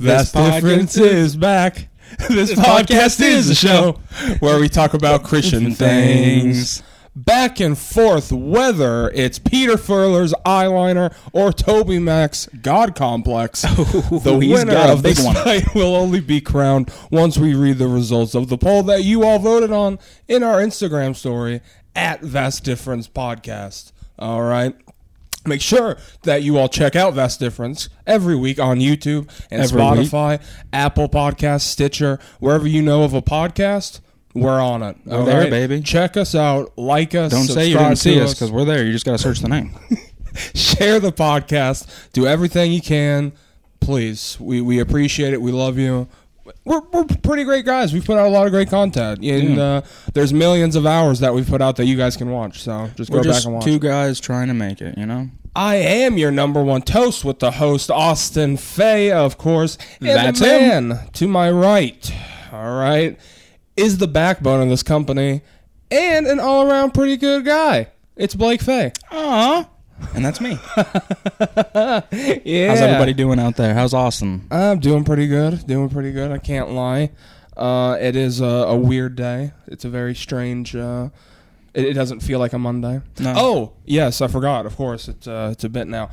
Hi, Vast Difference is back. This podcast is a show where we talk about Christian things. Back and forth, whether it's Peter Furler's eyeliner or Toby Mac's God Complex, oh, the he's winner got a of this one. fight will only be crowned once we read the results of the poll that you all voted on in our Instagram story at Vast Difference Podcast. All right. Make sure that you all check out Vast Difference every week on YouTube and Every. Spotify, Apple Podcasts, Stitcher, wherever you know of a podcast. We're on it. We're all there, right? baby. Check us out. Like us. Don't say you subscribe didn't see us because we're there. You just got to search the name. share the podcast. Do everything you can. Please. We, we appreciate it. We love you. We're, we're pretty great guys. We've put out a lot of great content. And Yeah. uh, there's millions of hours that we've put out that you guys can watch. So just We're go back just and watch. two guys trying to make it. You know. I am your number one toast with the host, Austin Fay, of course. And That's the man to my right, all right, is the backbone of this company and an all around pretty good guy. It's Blake Fay. Aw. And that's me. Yeah. How's everybody doing out there? How's Austin? I'm doing pretty good. Doing pretty good. I can't lie. Uh, it is a, a weird day. It's a very strange. Uh, it, it doesn't feel like a Monday. No. Oh yes, I forgot. Of course, it's uh, it's a bit now.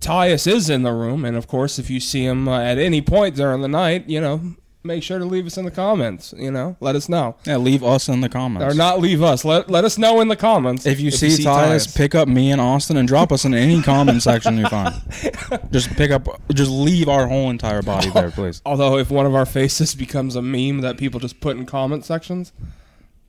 Tyus is in the room, and of course, if you see him uh, at any point during the night, you know, make sure to leave us in the comments. You know, let us know, Yeah, leave us in the comments. or not leave us. Let let us know in the comments If you see, Tyus, pick up me and Austin and drop us in any comment section you find. Just pick up, just leave our whole entire body there, please. Although, if one of our faces becomes a meme that people just put in comment sections,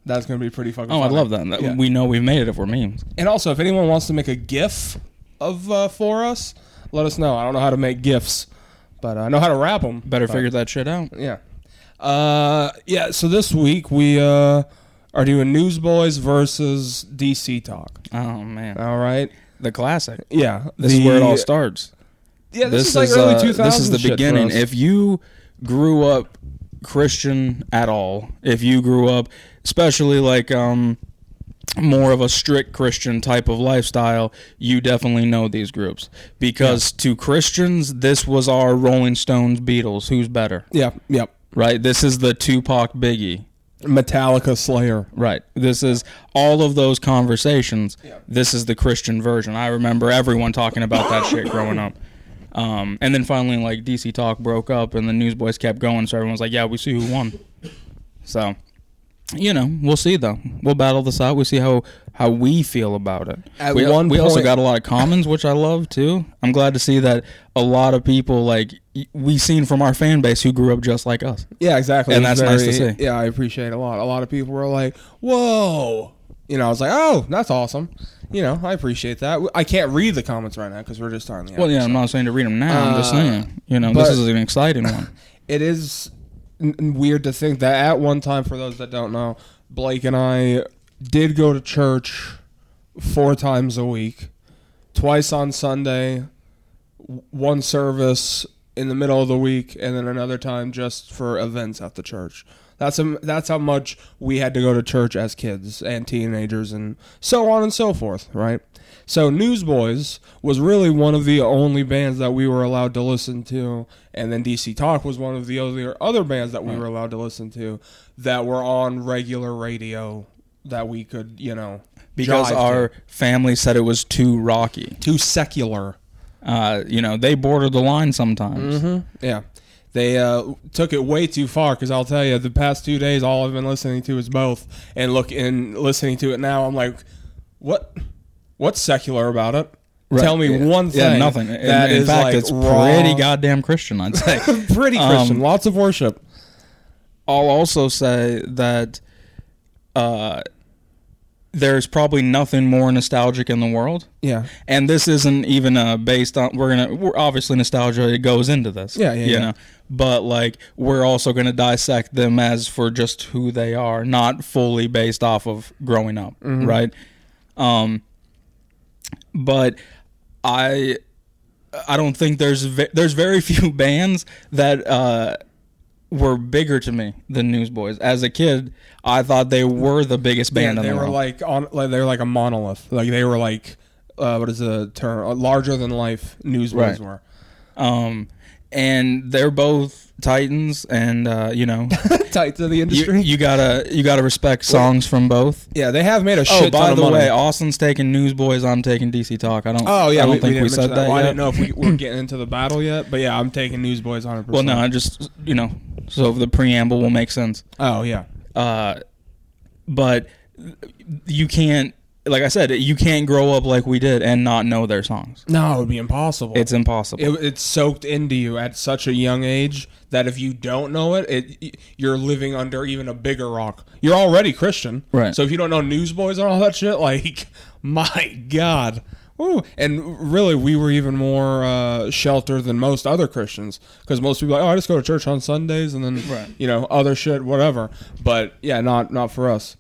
that's going to be pretty fucking. Oh, I love that. That- Yeah. We know we've made it if we're memes. And also, if anyone wants to make a GIF of uh, for us, let us know. I don't know how to make GIFs, but I know how to wrap them. Better figure that shit out. Yeah. Uh, yeah. So this week we uh, are doing Newsboys versus DC Talk. Oh man, All right. the classic. Yeah. This is where it all starts. Yeah. This, is like early uh, 2000s. This is the beginning. If you grew up Christian at all, if you grew up, especially like um, more of a strict Christian type of lifestyle, you definitely know these groups because to Christians, this was our Rolling Stones, Beatles. Who's better, yeah. Yep. right? This is the Tupac, Biggie. Metallica Slayer. Right. This is all of those conversations. This is the Christian version. I remember everyone talking about that shit growing up. Um, and then finally, like DC Talk broke up, and the Newsboys kept going. So everyone was like, "Yeah, we see who won." So, you know, we'll see though. We'll battle this out. We'll see how how we feel about it. At we one we also got a lot of commons, which I love too. I'm glad to see that a lot of people like we seen from our fan base who grew up just like us. Yeah, exactly. And It was that's nice to see. Yeah, I appreciate it a lot. A lot of people were like, "Whoa," you know. I was like, "Oh, that's awesome." You know, I appreciate that. I can't read the comments right now because we're just starting the. Well, yeah, I'm not saying to read them now. I'm just Uh, saying, you know, this is an exciting one. it is n- weird to think that at one time, for those that don't know, Blake and I did go to church four times a week, twice on Sunday, one service in the middle of the week, and then another time just for events at the church. That's a, that's how much we had to go to church as kids and teenagers and so on and so forth, right? So Newsboys was really one of the only bands that we were allowed to listen to, and then DC Talk was one of the other other bands that we were allowed to listen to that were on regular radio that we could, you know, because our to. family said it was too rocky. too secular. Uh, you know, they border the line sometimes. Mm-hmm. Yeah. They uh, took it way too far because I'll tell you, the past two days, all I've been listening to is both. And look, and listening to it now, I'm like, what? What's secular about it? Tell me Yeah. one thing. Yeah, nothing. In- That in, is fact, like it's raw- pretty goddamn Christian, I'd say. pretty Um, Christian. Lots of worship. I'll also say that uh, there's probably nothing more nostalgic in the world. Yeah. and this isn't even uh, based on we're gonna we're obviously nostalgia it goes into this Yeah, yeah, you yeah. know but like we're also gonna dissect them as for just who they are not fully based off of growing up Mm-hmm. right um but i i don't think there's ve- there's very few bands that uh were bigger to me than Newsboys. As a kid, I thought they were the biggest band Yeah, in they the were world. like on. Like, they were like a monolith. Like they were like, uh, what is the term? Larger than life. Newsboys Right. were. Um, and they're both titans, and uh, you know, Tight to the you, industry. you gotta you gotta respect songs from both. yeah, they have made a shit. Oh, by of the money. way, Austin's taking Newsboys. I'm taking DC Talk. I don't. Oh yeah, I don't we, think we, didn't said mention that. Well, I didn't know if we were getting into the battle yet, but yeah, I'm taking Newsboys 100. Well, no, I just you know, so the preamble will make sense. Oh yeah, Uh, but you can't, like I said, you can't grow up like we did and not know their songs. no, it would be impossible. It's impossible. it, it's soaked into you at such a young age that if you don't know it, it you're living under even a bigger rock. You're already Christian, Right. So if you don't know Newsboys and all that shit, like my God. Woo. And really, we were even more uh, sheltered than most other Christians because most people are like, oh, I just go to church on Sundays and then Right. you know other shit, whatever. But yeah, not not for us.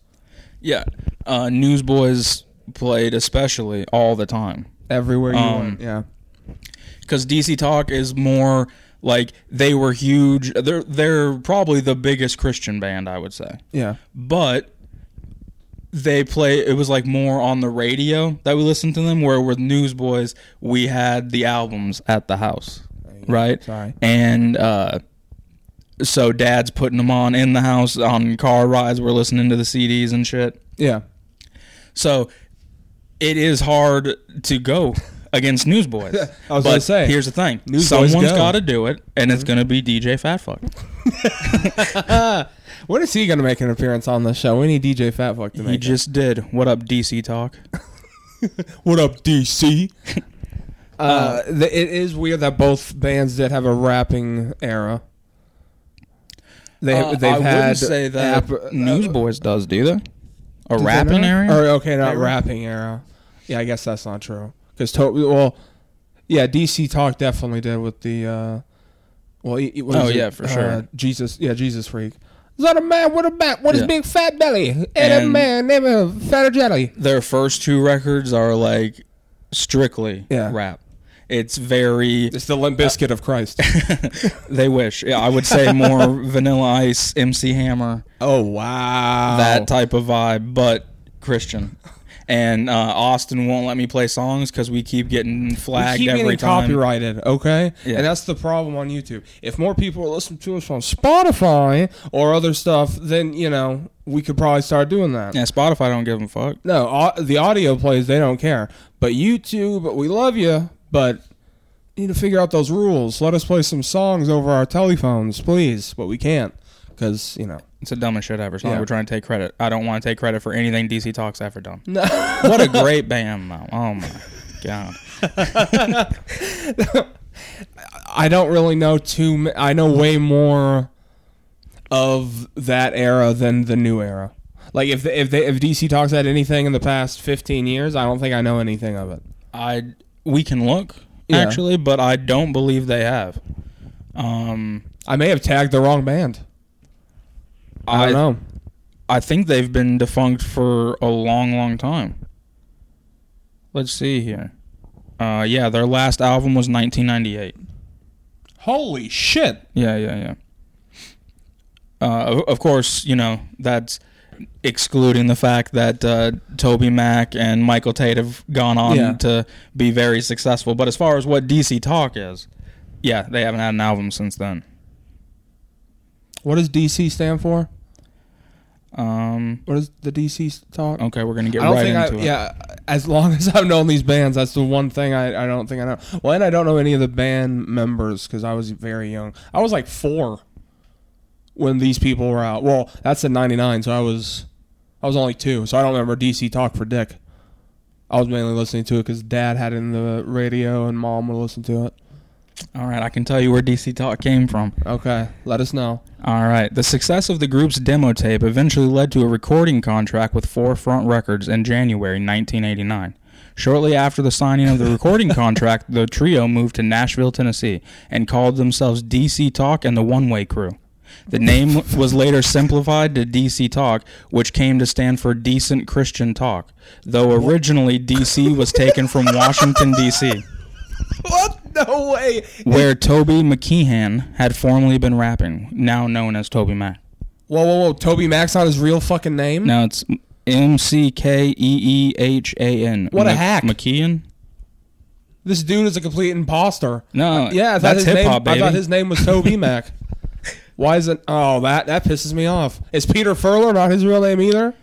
yeah, uh, Newsboys played especially all the time Everywhere you Um, went, yeah. because DC Talk is more like they were huge. They're they're probably the biggest Christian band I would say. Yeah. but they play it was like more on the radio that we listened to them where with newsboys we had the albums at the house right Sorry. and uh so dad's putting them on in the house on car rides we're listening to the cds and shit Yeah. so it is hard to go against newsboys I was but gonna say, here's the thing Newsboys someone's go. got to do it and it's going to be dj fatfuck When is he gonna make an appearance on the show? We need DJ Fatfuck to he make. it. just did what up dc talk What up, DC? uh, th- it is weird that both bands did have a rapping era. They Uh, they've I had wouldn't say that app- uh, Newsboys does, do they? A rapping era? Or okay, not rapping era. Yeah, I guess that's not true. Because to- well, yeah, DC Talk definitely did with the. Uh, well, Oh, it? yeah, for Uh, sure. Jesus, yeah, Jesus freak. Is that a man with a bat his Yeah. big fat belly and, a And- man named a fatter jelly? Their first two records are like strictly Yeah. rap. It's very. It's the Limp Bizkit of Christ. they wish. Yeah, I would say more Vanilla Ice, MC Hammer, oh wow, that type of vibe, but Christian. And uh, Austin won't let me play songs because we keep getting flagged we keep every getting time. copyrighted, okay? Yeah. And that's the problem on YouTube. If more people listening to us on Spotify or other stuff, then you know we could probably start doing that. Yeah, Spotify don't give a fuck. No, au- the audio plays they don't care, but YouTube, but we love you, but you need to figure out those rules. Let us play some songs over our telephones, please, but we can't because you know. It's the dumbest shit ever. So Yeah. we're trying to take credit. I don't want to take credit for anything DC Talk's ever done. No. What a great band, though. Oh my god. I don't really know too. ma- I know way more of that era than the new era. Like if if they, if DC Talks had anything in the past fifteen years, I don't think I know anything of it. I we can look Yeah. actually, but I don't believe they have. Um, I may have tagged the wrong band. I, I don't know. I think they've been defunct for a long, long time. Let's see here. Uh, yeah, their last album was 1998. Holy shit! Yeah, yeah, yeah. Uh, of, of course, you know that's excluding the fact that uh, Toby Mac and Michael Tait have gone on Yeah. to be very successful. But as far as what DC Talk is, yeah, they haven't had an album since then. What does DC stand for? Um, What does the DC talk? okay, we're gonna get I don't right think I, into it. yeah. As long as I've known these bands, that's the one thing I, I don't think I know. Well, and I don't know any of the band members because I was very young. I was like four when these people were out. Well, that's in '99, so I was I was only two, so I don't remember DC Talk for Dick. I was mainly listening to it because Dad had it in the radio and Mom would listen to it. All right, I can tell you where DC Talk came from. Okay, let us know. All right. The success of the group's demo tape eventually led to a recording contract with Forefront Records in January 1989. Shortly after the signing of the recording contract, the trio moved to Nashville, Tennessee, and called themselves DC Talk and the One Way Crew. The name was later simplified to DC Talk, which came to stand for Decent Christian Talk, though originally DC was taken from Washington, D.C., What? No way. where Toby McKeehan had formerly been rapping, now known as Toby Mac. Whoa, whoa, whoa! Toby Mac's not his real fucking name. Now it's M C K E E H A N. What a hack. McKeon? This dude is a complete imposter. No, uh, Yeah, I thought that's his hip name. hop, baby. I thought his name was Toby Mac. Why is it? Oh, that that pisses me off. Is Peter Furler not his real name either?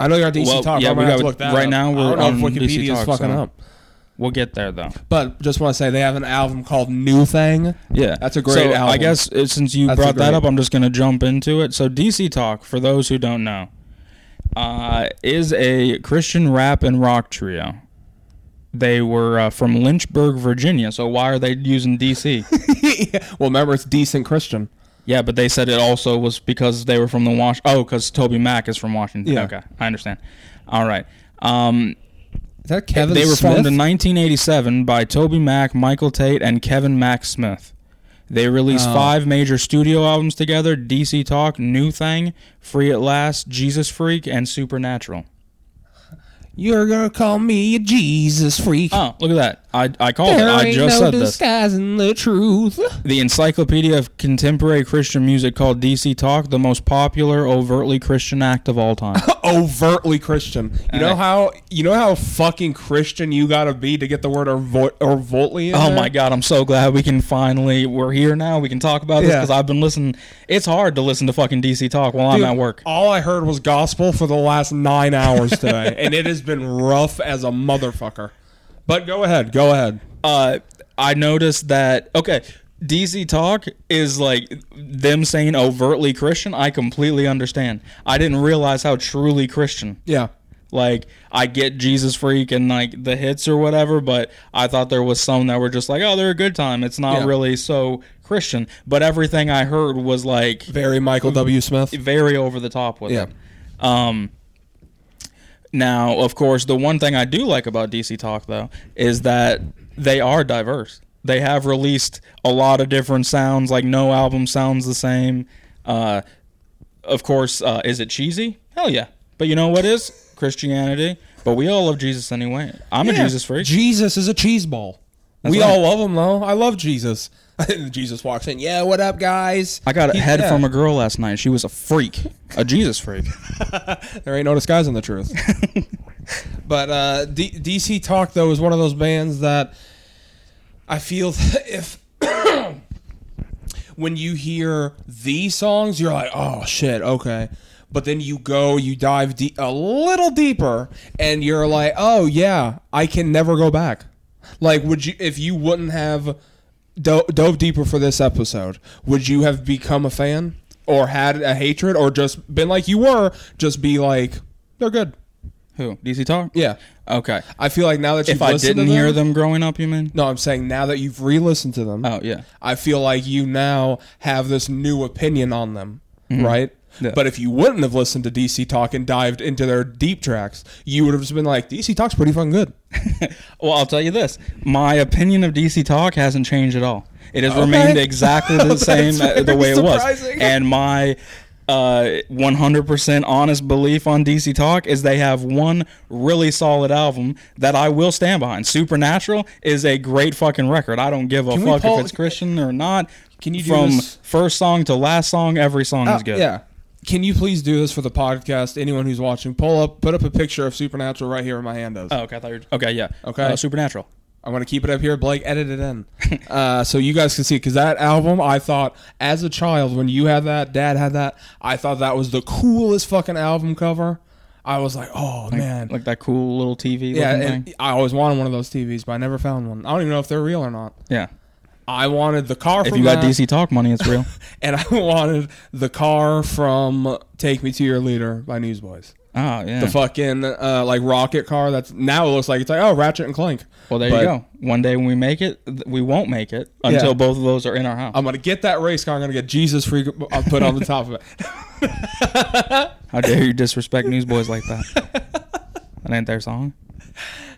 I know you're on DC Well, Talk. yeah, we got- to look that right up. now I we're don't know on if DC Wikipedia is Talk, fucking so- up. We'll get there though. But just want to say they have an album called New Thing. Yeah, That's a great so I guess uh, since you That's brought that up, I'm just gonna jump into it. So DC Talk, for those who don't know, uh, is a Christian rap and rock trio. They were uh, from Lynchburg, Virginia. So why are they using DC? well, remember it's decent Christian. yeah, but they said it also was because they were from the Wash. Oh, because Toby Mac is from Washington. Yeah. Okay, I understand. All right. Um, Is that Kevin? they were Smith? formed in 1987 by Toby Mac, Michael Tait, and Kevin Max Smith. They released Oh. five major studio albums together: DC Talk, New Thing, Free at Last, Jesus Freak, and Supernatural. You're gonna call me a Jesus freak. Oh, look at that! I I called it. there I ain't just no said this. disguising the truth. The Encyclopedia of Contemporary Christian Music called DC Talk the most popular overtly Christian act of all time. Overtly Christian. You know how you know how fucking Christian you gotta be to get the word overtly. In Oh there? my god, I'm so glad we can finally we're here now. We can talk about this Yeah. because I've been listening. It's hard to listen to fucking DC Talk while Dude, I'm at work. All I heard was gospel for the last nine hours today, and it has been rough as a motherfucker. But go ahead, go ahead. uh, I noticed that okay, DC Talk is like them saying overtly Christian. I completely understand. I didn't realize how truly Christian. Yeah, Like I get Jesus freak and like the hits or whatever, but I thought there was some that were just like, oh, they're a good time. It's not Yeah. really so Christian. But everything I heard was like very Michael W. Smith. very over the top with Yeah. it. Um, now, of course, the one thing I do like about DC Talk though is that they are diverse. They have released a lot of different sounds. Like no album sounds the same. Uh, of course, uh, is it cheesy? Hell yeah. But you know what is Christianity? But we all love Jesus anyway. I'm a Jesus freak. Jesus is a cheese ball. we right. all love him though. I love Jesus. Jesus walks in. Yeah, what up, guys? I got a He- head yeah. from a girl last night. She was a freak, a Jesus freak. There ain't no disguising the truth. but uh, D- DC Talk though is one of those bands that I feel if when you hear these songs, you're like, oh shit, okay. But then you go, you dive deep, a little deeper, and you're like, oh yeah, I can never go back. Like, would you if you wouldn't have do- dove deeper for this episode, would you have become a fan or had a hatred or just been like you were, just be like, they're good. Who? DC Talk? Yeah. Okay. I feel like now that you've If I listened didn't to hear them growing up, you mean? no, I'm saying now that you've re-listened to them, Oh yeah. I feel like you now have this new opinion on them, mm-hmm. right? Yeah. But if you wouldn't have listened to DC Talk and dived into their deep tracks, you would have just been like, DC Talk's pretty fucking good. Well, I'll tell you this: my opinion of DC Talk hasn't changed at all. It has Okay. remained exactly the same uh, the way it was. And my uh, 100% honest belief on DC Talk is they have one really solid album that I will stand behind. Supernatural is a great fucking record. I don't give a fuck pull- if it's Christian or not. Can you do from first song to last song? Every song is good. Uh, Yeah. Can you please do this for the podcast? Anyone who's watching, pull up, put up a picture of Supernatural right here where my hand does. Oh, okay. I thought you were, okay. Yeah. Okay. Uh, Supernatural. I'm gonna keep it up here. Blake, edit it in, uh, so you guys can see. Because that album, I thought as a child when you had that, Dad had that, I thought that was the coolest fucking album cover. I was like, oh man, Like that cool little TV. yeah. thing. I always wanted one of those TVs, but I never found one. I don't even know if they're real or not. Yeah. I wanted the car If from you got that, DC Talk money, it's real. and I wanted the car from "Take Me to Your Leader" by Newsboys. Oh yeah. The fucking uh, like rocket car. That's now it looks like it's like oh Ratchet and Clank. Well, there But- you go. One day when we make it, we won't make it until Yeah. both of those are in our house. I'm gonna get that race car. I'm gonna get Jesus freak. I'll put on the top of it. How dare you disrespect Newsboys like that? that ain't their song.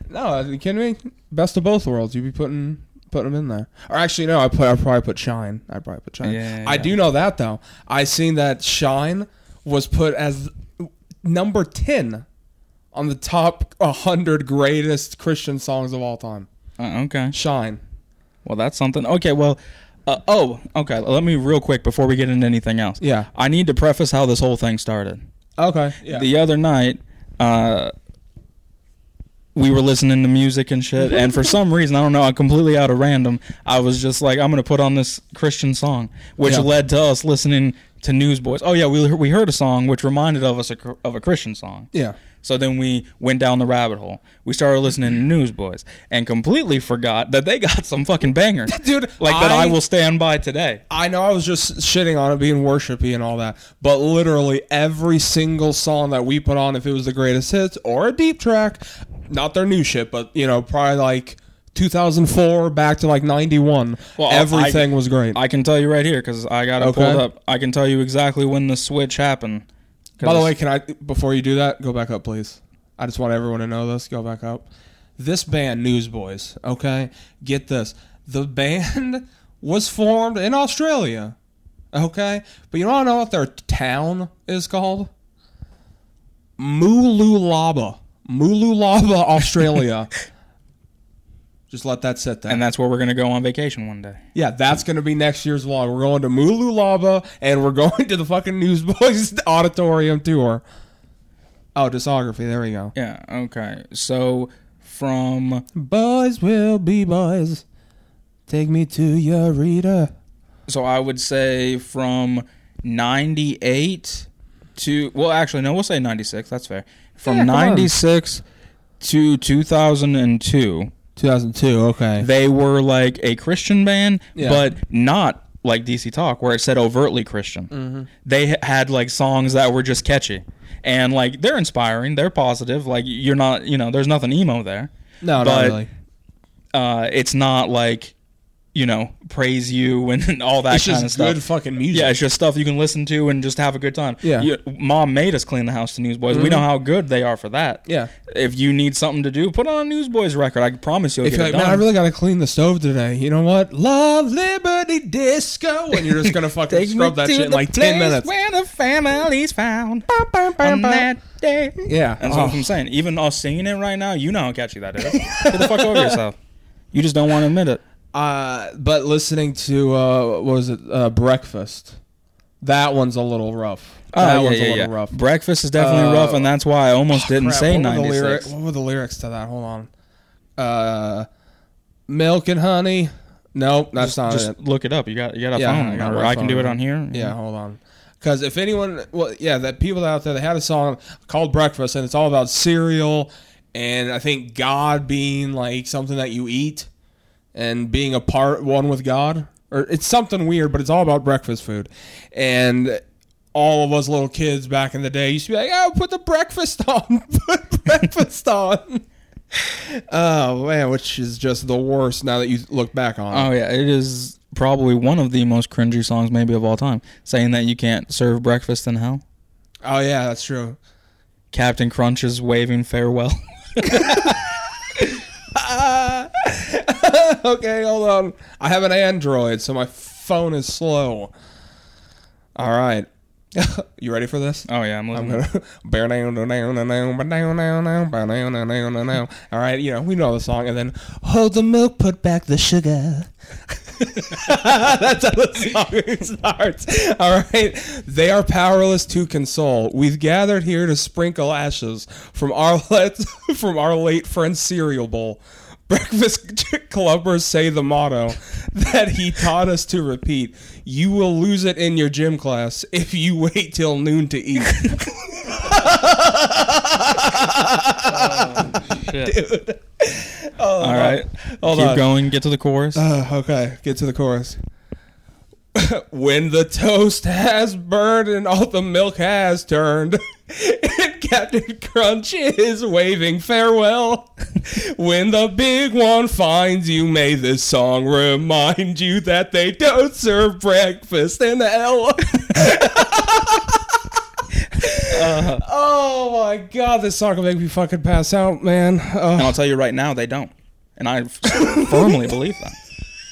No, are you kidding me? Best of both worlds. You'd be putting putting them in there. Or actually, no. I put. I probably put Shine. I probably put Shine. Yeah, I yeah. do know that though. I seen that Shine was put as number ten on the top hundred greatest Christian songs of all time. Uh, okay. Shine. Well, that's something. Okay. Well. Uh, oh, okay. Let me real quick before we get into anything else. Yeah. I need to preface how this whole thing started. Okay. Yeah. The other night, uh, we were listening to music and shit, and for some reason I don't know, I completely out of random, I was just like, I'm gonna put on this Christian song, which Yeah. led to us listening to Newsboys. Oh yeah, we we heard a song which reminded of us a, of a Christian song. Yeah. So then we went down the rabbit hole. We started listening to Newsboys and completely forgot that they got some fucking bangers. Dude, like that I I- will stand by today. I know I was just shitting on it being worshipy and all that, but literally every single song that we put on, if it was the greatest hits or a deep track, not their new shit, but you know, probably like 2004 back to like 91, Well, everything was great. I can tell you right here because I got it Okay. pulled up. I can tell you exactly when the switch happened. By the way, can I before you do that, go back up, please? I just want everyone to know this. Go back up. This band, Newsboys, okay? Get this. The band was formed in Australia, okay? But you don't know what their town is called? Mooloolaba. Mooloolaba, Australia. just let that sit there. and that's where we're gonna go on vacation one day. Yeah, that's going to be next year's vlog. We're going to Mooloolaba and we're going to the fucking Newsboys Auditorium tour. Oh, discography. There we go. Yeah. Okay. So from Boys will be boys. Take me to your reader. so I would say from ninety eight to well actually no we'll say ninety six that's fair from Yeah, come on. ninety six to two thousand and two 2002. Okay. they were like a Christian band, Yeah. but not like DC Talk, where it said overtly Christian. Mm-hmm. They had like songs that were just catchy, and like they're inspiring, they're positive. Like you're not, you know, there's nothing emo there. No, not but- really. Uh, it's not like, you know, praise you and all that It's kind of stuff. good fucking music. Yeah, it's just stuff you can listen to and just have a good time. Yeah. Mm-hmm. You- Mom made us clean the house to Newsboys. We know how good they are for that. Yeah. If you need something to do, put on a Newsboys record. I promise you'll If get you're like, man. I really got to clean the stove today. You know what? Love, liberty, disco. And you're just going to fucking scrub that shit in like 10 place minutes. Where the family's found on that day. Yeah. That's Oh. what I'm saying. Even us singing it right now, you know how catchy that is. Get the fuck over yourself. You just don't want to admit it. Uh, but listening to uh, what was it? Uh, Breakfast. That one's a little rough. that one's a little rough. Breakfast is definitely rough, and that's why I almost didn't Crap, say the 96. what were the lyrics to that? Hold on. Uh, milk and honey. Nope, that's not Just it. look it up. You got you got a Yeah, phone, I got or my I can do it on here. Yeah, hold on. Because if anyone, well, yeah, that people out there, they had a song called Breakfast, and it's all about cereal, and I think God being like something that you eat, and being a part one with God, or it's something weird, but it's all about breakfast food, and all of us little kids back in the day used to be like, "Oh, put the breakfast on, put breakfast on." Oh man, which is just the worst now that you look back on. it. Oh yeah, it is probably one of the most cringy songs maybe of all time. Saying that you can't serve breakfast in hell. oh yeah, that's true. Captain Crunch is waving farewell. okay, hold on. I have an Android, so my phone is slow. All right. you ready for this? Oh yeah, I'm I'm listening. All right, you know we know the song, and then hold the milk, put back the sugar. That's how the song starts. All right, they are powerless to console. We've gathered here to sprinkle ashes from our let from our late friend's cereal bowl. Breakfast clubbers say the motto that he taught us to repeat: "You will lose it in your gym class if you wait till noon to eat." Oh, Shit. All right, Hold keep on. going. Get to the chorus. Uh, okay, get to the chorus. when the toast has burned and all the milk has turned, and Captain Crunch is waving farewell. when the big one finds you, may this song remind you that they don't serve breakfast in hell. oh my god, this song will make me fucking pass out, man. Oh. and I'll uh. tell you right now, they don't. And I firmly believe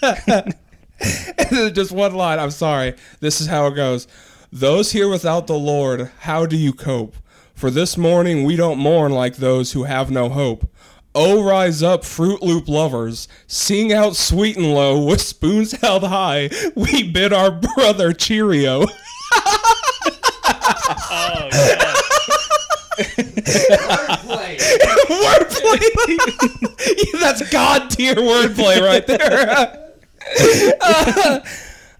that. just one line. I'm sorry. This is how it goes. Those here without the Lord, how do you cope? For this morning we don't mourn like those who have no hope. Oh, rise up, Fruit Loop lovers. Sing out sweet and low with spoons held high. We bid our brother Cheerio. Wordplay. wordplay. That's god tier wordplay right there.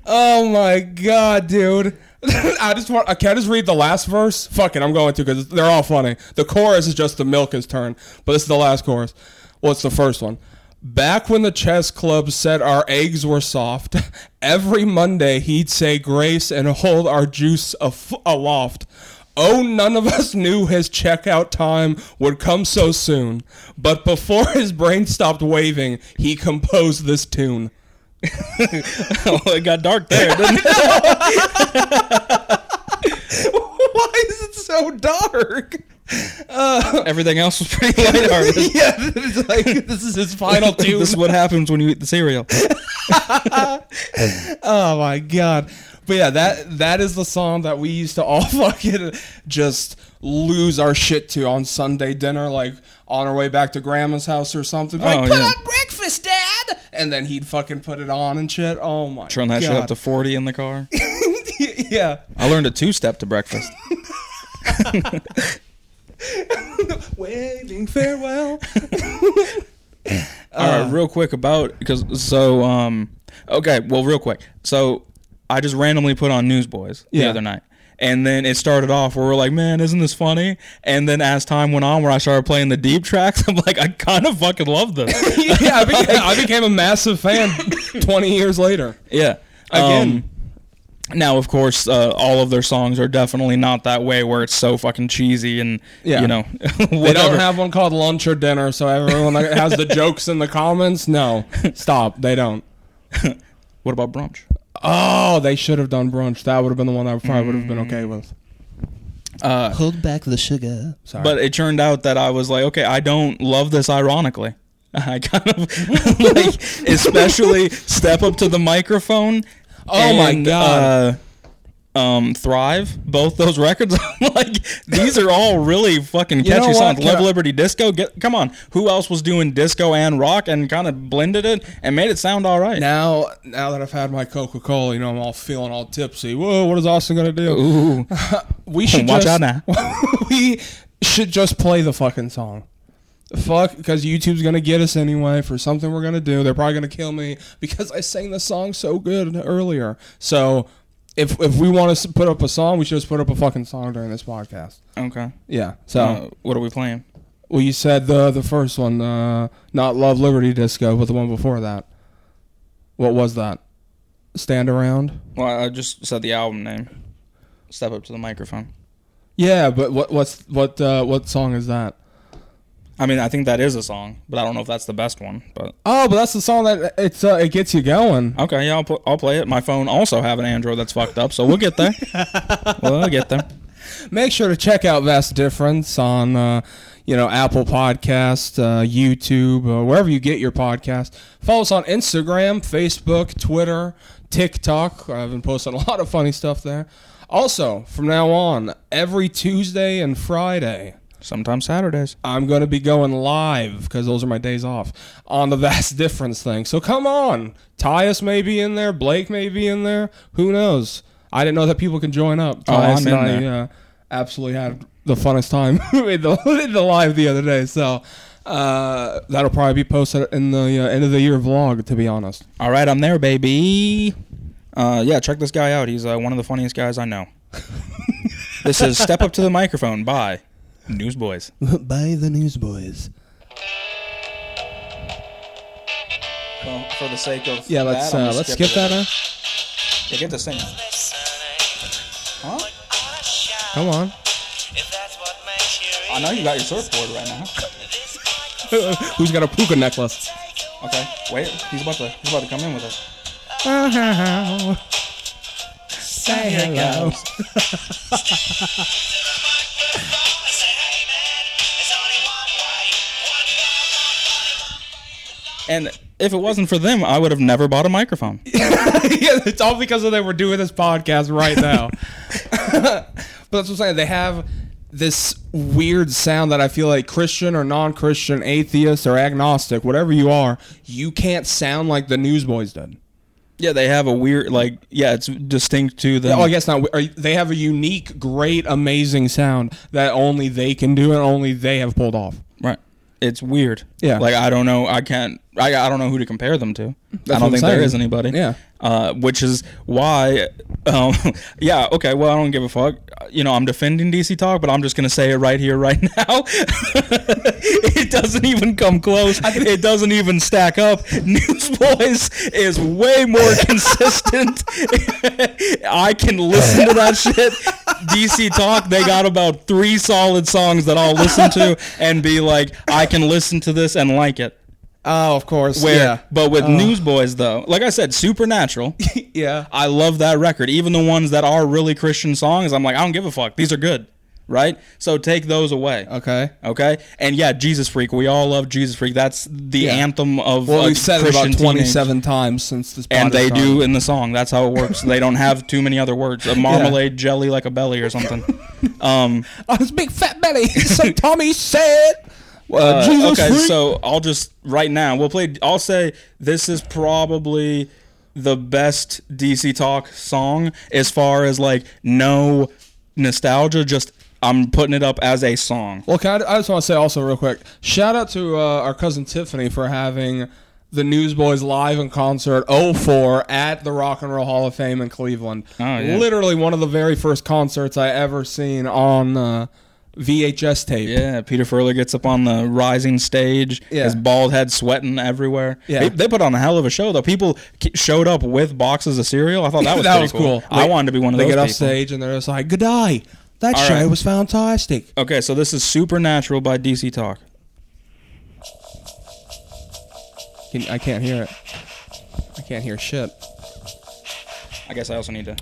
oh my god, dude. I just want. I Can I just read the last verse? Fuck it, I'm going to because they're all funny. The chorus is just the milk is turn, but this is the last chorus. Well, it's the first one. Back when the chess club said our eggs were soft, every Monday he'd say grace and hold our juice af- aloft. Oh, none of us knew his checkout time would come so soon. But before his brain stopped waving, he composed this tune. oh, it got dark there, didn't it? Why is it so dark? Everything else was pretty lighthearted. yeah, it's like this is his final tune. this is what happens when you eat the cereal. Oh my god. But yeah, that that is the song that we used to all fucking just lose our shit to on Sunday dinner, like on our way back to grandma's house or something. Like, Oh, put yeah. on breakfast, Dad! And then he'd fucking put it on and shit. Oh my Turn that god. shit up to 40 in the car. yeah. I learned a two step to breakfast. Waving farewell. All right, real quick about because so um okay, well real quick. So I just randomly put on Newsboys the Yeah. other night. And then it started off where we're like, man, isn't this funny? And then as time went on, where I started playing the deep tracks, I'm like, I kind of fucking love this. yeah, I became, I became a massive fan 20 years later. Yeah. Again. Um, now, of course, uh, all of their songs are definitely not that way, where it's so fucking cheesy and Yeah. you know They don't have one called lunch or dinner, so everyone that has the jokes in the comments. No, stop. They don't. what about brunch? Oh, they should have done brunch. That would have been the one I probably would have been okay with. Uh, Hold back the sugar. Sorry. but it turned out that I was like, okay, I don't love this ironically. I kind of like, especially step up to the microphone. Oh my God. Uh, um, Thrive, both those records. I'm like, these are all really fucking You catchy songs. Love I- Liberty Disco. Get, come on, who else was doing disco and rock and kind of blended it and made it sound all right? now, now that I've had my Coca Cola, you know, I'm all feeling all tipsy. Whoa, what is Austin gonna do? Ooh, We should watch just, out now. we should just play the fucking song. Fuck, because YouTube's gonna get us anyway for something we're gonna do. They're probably gonna kill me because I sang the song so good earlier. So, if if we want to put up a song, we should just put up a fucking song during this podcast. Okay. Yeah. So, Uh, what are we playing? well, you said the the first one, uh, not Love Liberty Disco, but the one before that. What was that? Stand around. Well, I just said the album name. Step up to the microphone. Yeah, but what what's what uh, what song is that? I mean, I think that is a song, but I don't know if that's the best one. But Oh, but that's the song that it's uh, it gets you going. okay, yeah, I'll I'll play it. My phone also have an Android that's fucked up, so we'll get there. we'll get there. Make sure to check out Vast Difference on uh, you know Apple Podcast, uh, YouTube, uh, wherever you get your podcast. Follow us on Instagram, Facebook, Twitter, TikTok. I've been posting a lot of funny stuff there. Also, from now on, every Tuesday and Friday, Sometimes Saturdays. I'm going to be going live because those are my days off on the vast difference thing. So come on. Tyus may be in there. Blake may be in there. Who knows? I didn't know that people can join up. Oh, Tyus I'm and in I there. Uh, absolutely had the funnest time in, the, in the live the other day. So uh, that'll probably be posted in the uh, end of the year vlog, to be honest. All right, I'm there, baby. Uh, yeah, check this guy out. He's uh, one of the funniest guys I know. this is Step Up to the Microphone by Newsboys. By the Newsboys. Well, for the sake of Yeah, let's that, I'm uh, let's skip it. that. Uh, Yeah, get to sing. Huh? come on. I know you got your surfboard right now. Who's got a puka necklace? Okay, wait. He's about to he's about to come in with us. Say hello. And if it wasn't for them, I would have never bought a microphone. yeah, it's all because of they were doing this podcast right now. but that's what I'm saying. They have this weird sound that I feel like Christian or non-Christian, atheist or agnostic, whatever you are, you can't sound like the Newsboys did. Yeah, they have a weird like yeah, it's distinct to them. Oh, I guess not. They have a unique, great, amazing sound that only they can do and only they have pulled off. Right. It's weird. Yeah. Like I don't know. I can't. I, I don't know who to compare them to. That's I don't think there saying. is anybody. Yeah. Uh, which is why. Um, yeah. Okay. Well, I don't give a fuck. You know, I'm defending DC Talk, but I'm just gonna say it right here, right now. it doesn't even come close. It doesn't even stack up. Newsboys is way more consistent. I can listen to that shit. DC Talk, they got about three solid songs that I'll listen to and be like, I can listen to this and like it. Oh, of course. Where, yeah. but with Newsboys though, like I said, Supernatural. yeah. I love that record. Even the ones that are really Christian songs, I'm like, I don't give a fuck. These are good, right? So take those away. Okay. Okay, and yeah, Jesus Freak. We all love Jesus Freak. That's the Yeah. anthem of Well, we've said it Christian about teenage. 27 times since this podcast. And they do in the song. That's how it works. they don't have too many other words. A marmalade jelly like a belly or something. Um, his big fat belly. so Tommy said. Uh, okay, freak. so I'll just right now we'll play. I'll say this is probably the best DC Talk song as far as like no nostalgia. Just I'm putting it up as a song. Well, can I, I just want to say also real quick, shout out to uh, our cousin Tiffany for having the Newsboys live in concert 04 at the Rock and Roll Hall of Fame in Cleveland. Oh, yeah. Literally one of the very first concerts I ever seen on uh, VHS tape. Yeah, Peter Furler gets up on the rising stage, Yeah. his bald head sweating everywhere. Yeah. They, they put on a hell of a show though. People showed up with boxes of cereal. I thought that was that was cool. I They- wanted to be one of They those get off stage and they're just like, "Good day." That All show right. was fantastic. Okay, so this is Supernatural by DC Talk. Can, I can't hear it. I can't hear shit. I guess I also need to.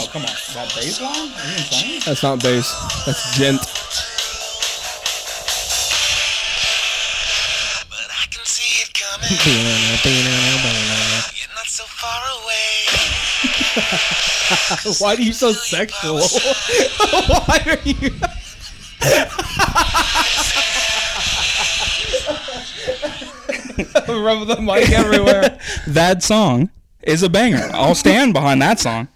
Oh, come on. That bass line? Are you insane? That's not bass. That's gent. But I can see it coming. You're not so far away. Why are you so sexual? Why are you? Rub the mic everywhere. that song is a banger. I'll stand behind that song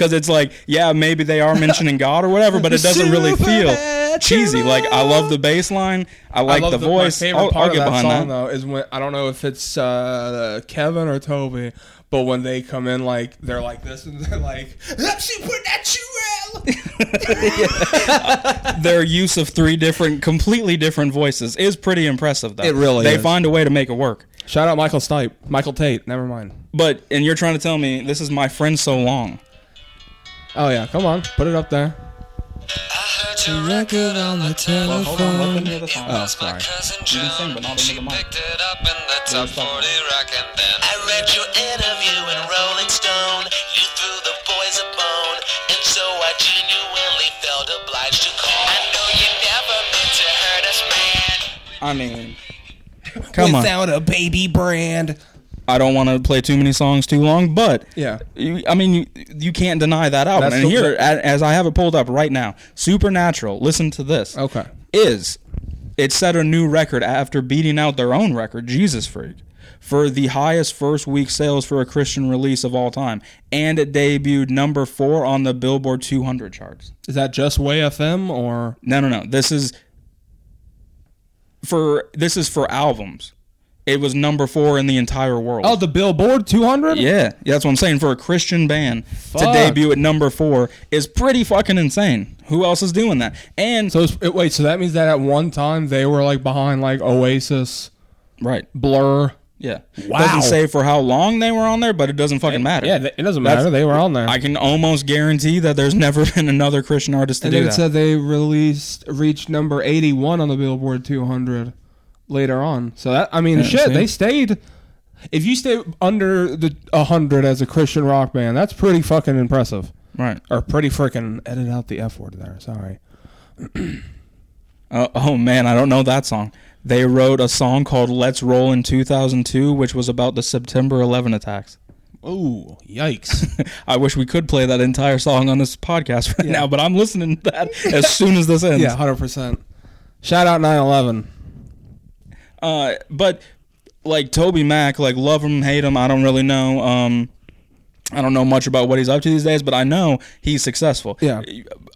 because it's like, yeah, maybe they are mentioning God or whatever, but it doesn't really feel cheesy. Like I love the bass line. I like I love the voice. My favorite I'll, part I'll get of that behind song that. though is when I don't know if it's uh, Kevin or Toby, but when they come in like they're like this and they're like "I'm supernatural. Their use of three different, completely different voices is pretty impressive. Though It really they is. find a way to make it work. Shout out Michael Stipe, Michael Tait. Never mind. But and you're trying to tell me this is my friend so long. Oh yeah, come on, put it up there. I heard your record on the telephone. Well, hold on, let them hear the song. Oh, sorry. cousin You can sing, but not into she the mic. picked it up in the top 40 rock and then I read your interview in Rolling Stone. You threw the boys a bone, and so I genuinely felt obliged to call. I know you never meant to hurt us, man. I mean, come on. Without a baby brand. I don't want to play too many songs too long, but Yeah. you, I mean, you, you can't deny that album. That's and here, a- as I have it pulled up right now, Supernatural. Listen to this. Okay. Is it set a new record after beating out their own record, Jesus Freak, for the highest first week sales for a Christian release of all time, and it debuted number four on the Billboard 200 charts. Is that just Way FM or No, no, no. This is for this is for albums. It was number four in the entire world. oh the Billboard 200? Yeah, yeah, that's what I'm saying. For a Christian band to debut at number four is pretty fucking insane. Who else is doing that? And So it, wait, so that means that at one time they were like behind like Oasis, right, Blur. yeah. Wow. Doesn't say for how long they were on there, but it doesn't fucking matter. Yeah, it doesn't That's- matter. They were on there. I can almost guarantee that there's never been another Christian artist to and do it that. said they released reached number 81 on the Billboard 200 later on. So that I mean, Yeah, shit, see? they stayed. If you stay under the 100 as a Christian rock band, that's pretty fucking impressive. right. Or pretty freaking edit out the F word there. Sorry. Uh, oh man, I don't know that song. They wrote a song called "Let's Roll" in 2002, which was about the September 11 attacks. Oh, yikes. I wish we could play that entire song on this podcast right Yeah. now, but I'm listening to that as soon as this ends. yeah, 100%. Shout out 9/11. Uh, but like Toby Mac, like love him, hate him, I don't really know. Um, I don't know much about what he's up to these days, but I know he's successful. Yeah.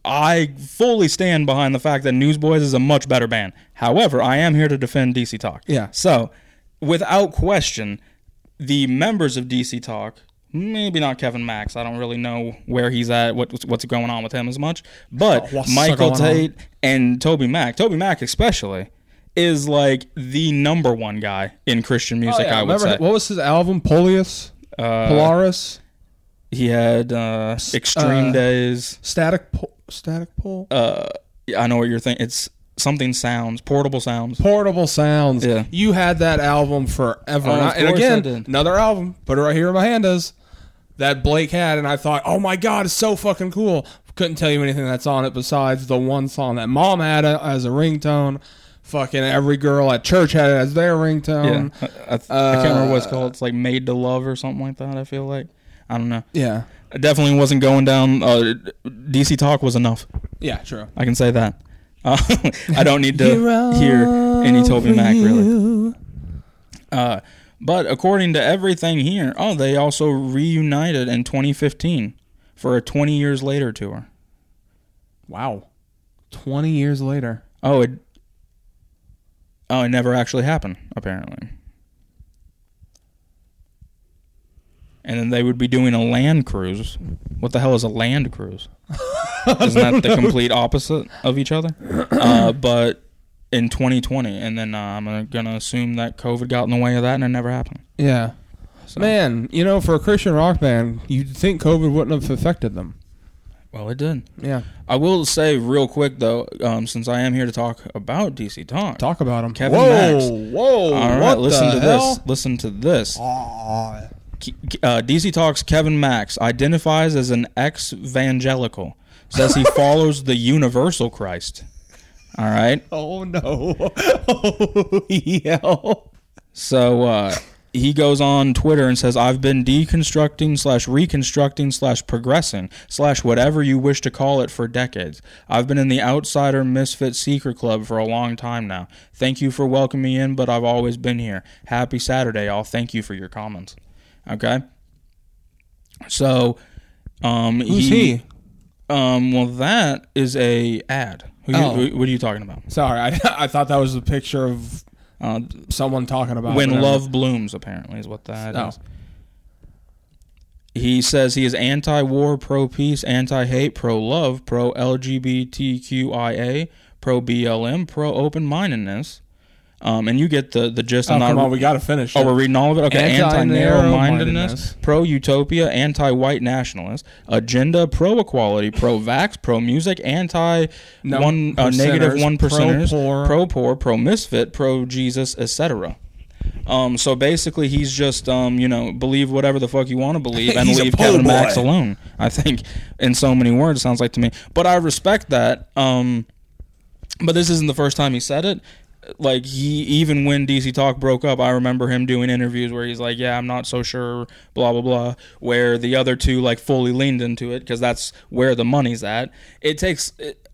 I fully stand behind the fact that Newsboys is a much better band. However, I am here to defend DC Talk. Yeah. So, without question, the members of DC Talk, maybe not Kevin Max. I don't really know where he's at, what what's going on with him as much. But Oh, Michael going on? Tait and Toby Mac, Toby Mac especially, is like the number one guy in Christian music. I would Oh, Remember say. what was his album? Polius, Uh, Polaris, he had uh, Extreme uh, Days. Static, po- Static Pole, Uh, yeah, I know what you're thinking. It's something sounds, portable sounds. Portable Sounds. Yeah. You had that album forever. Oh, and, I- and course I again, another album. Put it right here in my hand is that Blake had, and I thought, oh my god, it's so fucking cool. Couldn't tell you anything that's on it besides the one song that mom had as a ringtone. Fucking every girl at church had it as their Yeah, ringtone. I, I, th- I can't remember what it's Uh, called. It's like Made to Love or something like that. I feel like I don't know. Yeah. I definitely wasn't going down. Uh, DC Talk was enough. Yeah, true. I can say that. Uh, I don't need to hear any Toby Mac really. Uh, but according to everything here, oh, they also reunited in 2015 for a 20 years later tour. Wow. 20 years later. Oh, it. Oh, it never actually happened. Apparently. And then they would be doing a land cruise. What the hell is a land cruise? Isn't that the complete opposite of each other? Uh, but in 2020, and then uh, I'm gonna assume that COVID got in the way of that, and it never happened. Yeah. So, Man, you know, for a Christian rock band, you'd think COVID wouldn't have affected them. Well, it did. Yeah. I will say real quick though, um, since I am here to talk about DC Talk. Talk about them. Kevin Max. whoa, Max. Whoa. All right, listen to hell? this. Listen to this. Uh, DC Talks Kevin Max identifies as an ex-evangelical. Says he follows the universal Christ. All right. Oh, no. Oh, hell. So uh, he goes on Twitter and says, "I've been deconstructing slash reconstructing slash progressing slash whatever you wish to call it for decades. I've been in the outsider misfit secret club for a long time now. Thank you for welcoming me in, but I've always been here. Happy Saturday, all. Thank you for your comments. Okay. So, um, Who's he? Um, well, that is a ad. Who you, Oh. who- what are you talking about? Sorry, I, I thought that was a picture of Uh, someone talking about when whatever. love blooms apparently is what that is. Oh. he says he is anti-war pro-peace anti-hate pro-love pro-lgbtqia pro-blm pro-open-mindedness um, and you get the, the gist Oh, I'm not come on, we got to finish. Oh, it. we're reading all of it. Okay, Anti-narrow-mindedness. anti-narrow-mindedness, pro-utopia, anti-white nationalist, agenda, pro-equality, pro-vax, pro-music, anti No one uh, negative one percenters, pro-poor. pro-poor, pro-misfit, pro-Jesus, etc. Um, so basically, he's just um, you know believe whatever the fuck you want to believe and leave po' Kevin boy. Max alone. I think in so many words, sounds like to me. But I respect that. Um, but this isn't the first time he said it. Like he, even when DC Talk broke up, I remember him doing interviews where he's like, "Yeah, I'm not so sure," blah blah blah. Where the other two like fully leaned into it because that's where the money's at. It takes, it,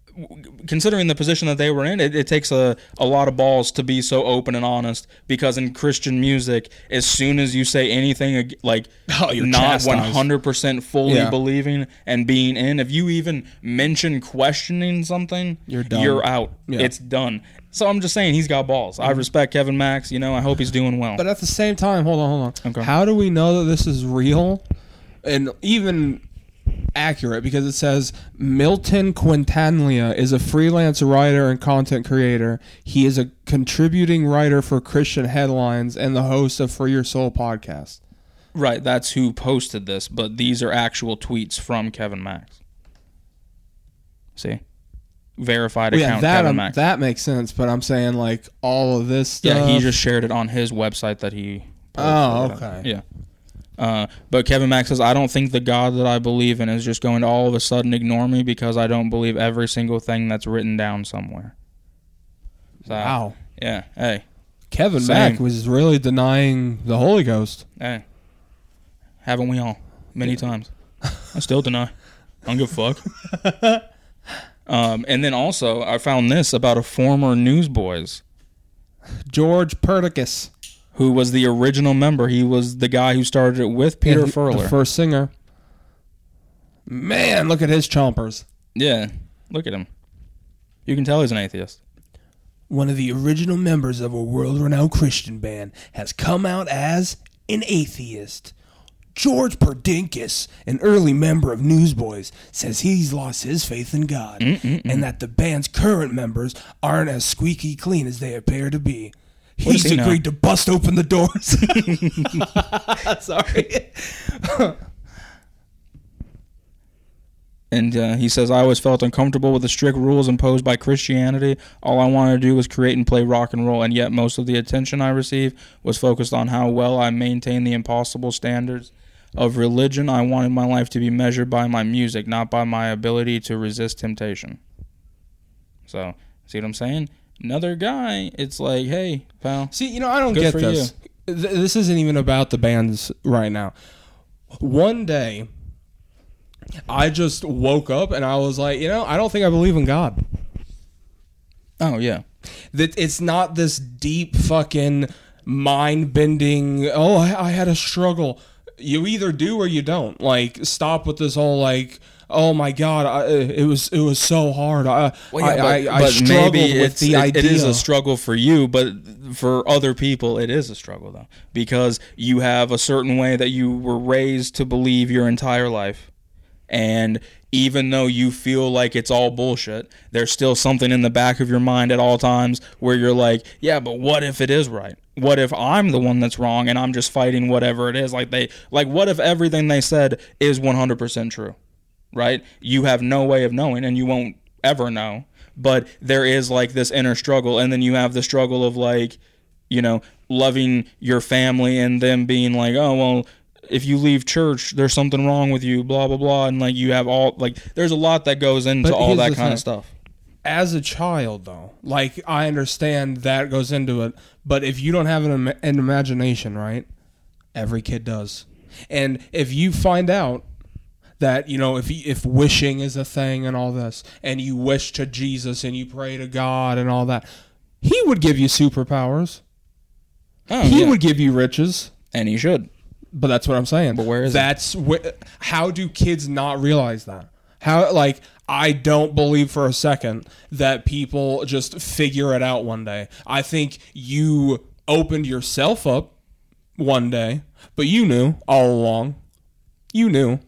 considering the position that they were in, it, it takes a a lot of balls to be so open and honest. Because in Christian music, as soon as you say anything like Oh, you're not chastised. 100 percent fully Yeah. believing and being in, if you even mention questioning something, You're done. You're out. Yeah. It's done. So I'm just saying he's got balls. I mm-hmm. respect Kevin Max. You know, I hope he's doing well. But at the same time, hold on, hold on. Okay. How do we know that this is real and even accurate? Because it says Milton Quintanilla is a freelance writer and content creator. He is a contributing writer for Christian Headlines and the host of Free Your Soul podcast. right, that's who posted this, but these are actual tweets from Kevin Max. See? Verified Well, yeah, account that Kevin um, that makes sense. But I'm saying like all of this stuff. yeah, he just shared it on his website that he Oh, okay. Yeah. Uh, but Kevin Max says, I don't think the God that I believe in is just going to all of a sudden ignore me because I don't believe every single thing that's written down somewhere. So, wow. Yeah. Hey. Kevin Same. Mack was really denying the Holy Ghost. Hey. Haven't we all? Many times. I still deny. I don't give a fuck. um, and then also, I found this about a former Newsboys George Perdikis. who was the original member. He was the guy who started it with Peter he- Furler. The first singer. Man, look at his chompers. yeah, look at him. You can tell he's an atheist. One of the original members of a world renowned Christian band has come out as an atheist. George Perdikis, an early member of Newsboys, says he's lost his faith in God mm, mm, mm. and that the band's current members aren't as squeaky clean as they appear to be. What He's he know? agreed to bust open the doors. Sorry. And uh, he says, I always felt uncomfortable with the strict rules imposed by Christianity. All I wanted to do was create and play rock and roll, and yet most of the attention I received was focused on how well I maintained the impossible standards of religion. I wanted my life to be measured by my music, not by my ability to resist temptation. So, see what I'm saying? Another guy, it's like, hey, pal. See, you know, I don't get this. Th- This isn't even about the bands right now. One day, I just woke up and I was like, you know, I don't think I believe in God. Oh, yeah. That it's not this deep fucking mind bending. Oh, I, I had a struggle. You either do or you don't. Like, stop with this whole like. Oh my God! I, it was it was so hard. I Well, yeah, I, but, I, I but struggled with the it- idea. it is a struggle for you, but for other people, it is a struggle though, because you have a certain way that you were raised to believe your entire life, and even though you feel like it's all bullshit, there's still something in the back of your mind at all times where you're like, yeah, but what if it is right? What if I'm the one that's wrong and I'm just fighting whatever it is? Like they, like what if everything they said is 100% true? right? You have no way of knowing and you won't ever know. But there is like this inner struggle and then you have the struggle of like, you know, loving your family and them being like, "Oh, well, if you leave church, there's something wrong with you, blah blah blah." And like you have all like there's a lot that goes into But all here's that the kind thing. of stuff. as a child though like i understand that goes into it but if you don't have an, im- an imagination right every kid does and if you find out that you know if y- if wishing is a thing and all this and you wish to jesus and you pray to god and all that he would give you superpowers Oh, he yeah. would give you riches and he should. But that's what I'm saying. But where is it? that's how do kids not realize that? How like I don't believe for a second that people just figure it out one day. I think you opened yourself up one day, but you knew all along. You knew.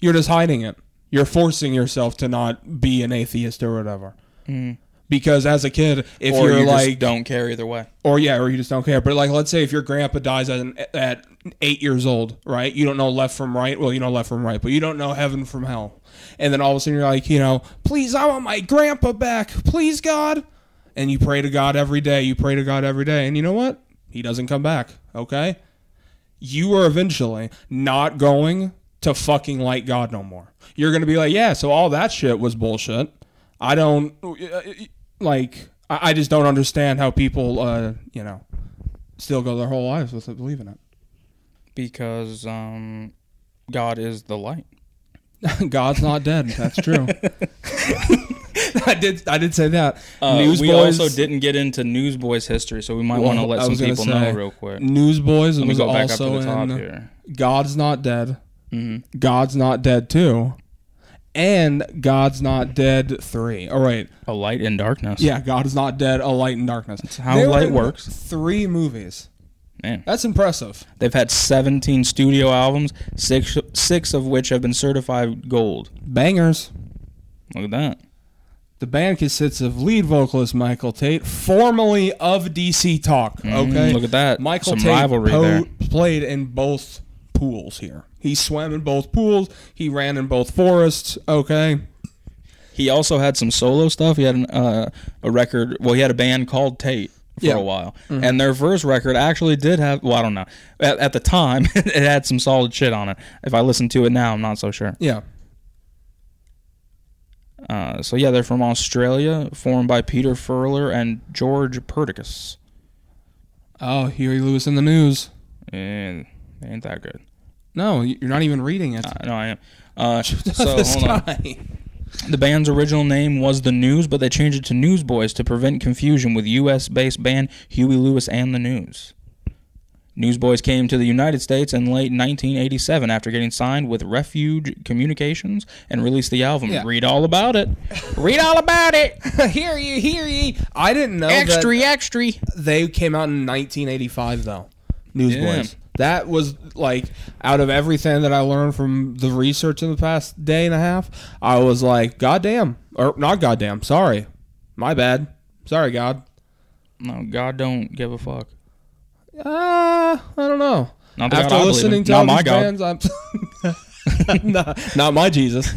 You're just hiding it. You're forcing yourself to not be an atheist or whatever. Mm. Because as a kid, if or you're you like just don't care either way. or yeah, or you just don't care. But like, let's say if your grandpa dies at, an, at eight years old, right? You don't know left from right. Well, you know left from right, but you don't know heaven from hell. And then all of a sudden you're like, you know, please, I want my grandpa back, please, God. And you pray to God every day. You pray to God every day, and you know what? He doesn't come back. Okay. You are eventually not going to fucking like God no more. You're gonna be like, yeah, so all that shit was bullshit. I don't like. I I just don't understand how people, uh, you know, still go their whole lives without believing it. Because um, God is the light. God's not dead. That's true. I did. I did say that. Uh, Newsboys. we also didn't get into Newsboys history, so we might want to let some people say, know real quick. Newsboys Let me was go back up also to the top in here. God's not dead. Mm-hmm. God's not dead too, and God's not dead three. All right. A light in darkness. Yeah, God is not dead. A light in darkness. how They were light in works. Three movies. Man. That's impressive. They've had 17 studio albums, six six of which have been certified gold. Bangers. Look at that. The band consists of lead vocalist Michael Tait, formerly of DC Talk. Okay, Mm, look at that. Michael Some Tait rivalry there. played in both pools here. He swam in both pools. He ran in both forests. Okay, He also had some solo stuff. He had an, uh, a record. Well, he had a band called Tait for Yeah. a while, and their first record actually did have. Well, I don't know. At, at the time, it had some solid shit on it. If I listen to it now, I'm not so sure. yeah. Uh, so yeah, they're from Australia, formed by Peter Furler and George Perdikis. Oh, Huey Lewis in the news. And ain't that good? No, you're not even reading it. Uh, no, I am. Uh, so on. The band's original name was The News, but they changed it to Newsboys to prevent confusion with U.S. based band Huey Lewis and the News. Newsboys came to the United States in late 1987 after getting signed with Refuge Communications and released the album. Yeah. Read all about it. Read all about it. hear ye, hear ye. I didn't know Extra, extra. they came out in 1985 though. Newsboys. That was like out of everything that I learned from the research in the past day and a half. I was like, God damn. or not goddamn. Sorry, my bad. Sorry, God. No, God don't give a fuck. Uh, I don't know. Not God After believe listening in. to Not all my these God. bands, I'm not, not my Jesus.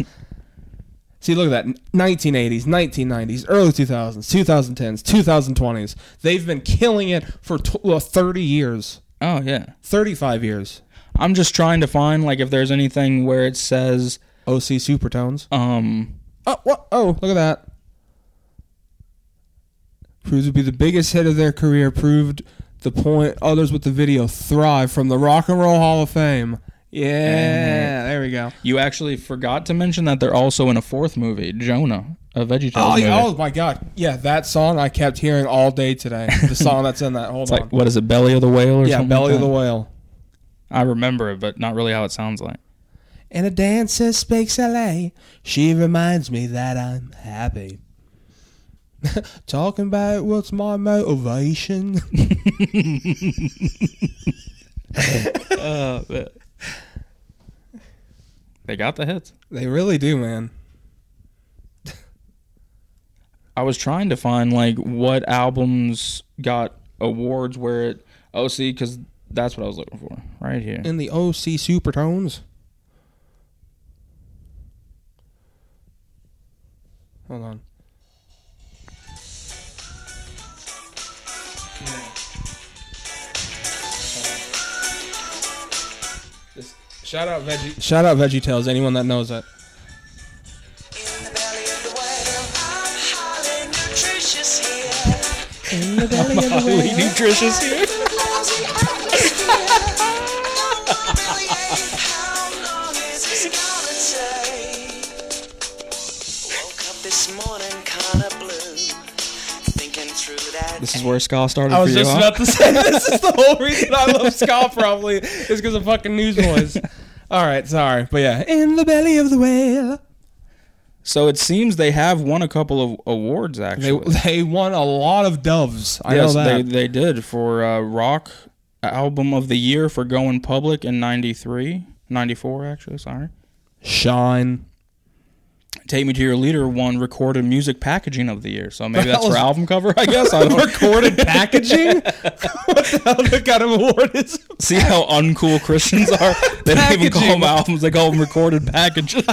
See, look at that. 1980s, 1990s, early 2000s, 2010s, 2020s. They've been killing it for tw- well, 30 years, Oh, yeah. 35 years. I'm just trying to find, like, if there's anything where it says, OC Supertones. um, Oh, what? Oh, look at that. Proved to be the biggest hit of their career. Proved the point others with the video thrive from the Rock and Roll Hall of Fame. Yeah, there we go. you actually forgot to mention that they're also in a fourth movie, Jonah, a VeggieTales Oh, movie. yeah, oh my God! Yeah, that song I kept hearing all day today. The song that's in that. Hold It's on. like, what is it, Belly of the Whale or yeah, something? Belly like of the that? Whale. I remember it, but not really how it sounds like. And a dancer speaks LA. She reminds me that I'm happy. Talking about what's my motivation. Uh, They got the hits. they really do, man. I was trying to find like what albums got awards where it. Oh, see, because that's what I was looking for right here. In the OC Supertones. Hold on. Shout out Veggie. Shout out Veggie Tales. Anyone that knows it. In the belly of the whale, I'm highly nutritious here. In the belly of the Highly nutritious here. Lousy atmosphere. Million, how long is this gonna take? Woke up this morning kinda blue, thinking through that. This is where ska started I for was you. just huh? about to say this is the whole reason I love ska. Probably is because of fucking Newsboys. All right, sorry, but yeah, in the belly of the whale. So it seems they have won a couple of awards They actually. they won a lot of doves. I yes, know they they did for uh, rock album of the year for Going Public in 93, 94 actually. Sorry. Shine. Take Me to Your Leader won recorded music packaging of the year. So maybe That that's for album cover. I guess I don't Recorded packaging. what the hell? Kind of award is? See how uncool Christians are? They don't even call them albums; they call them recorded packages.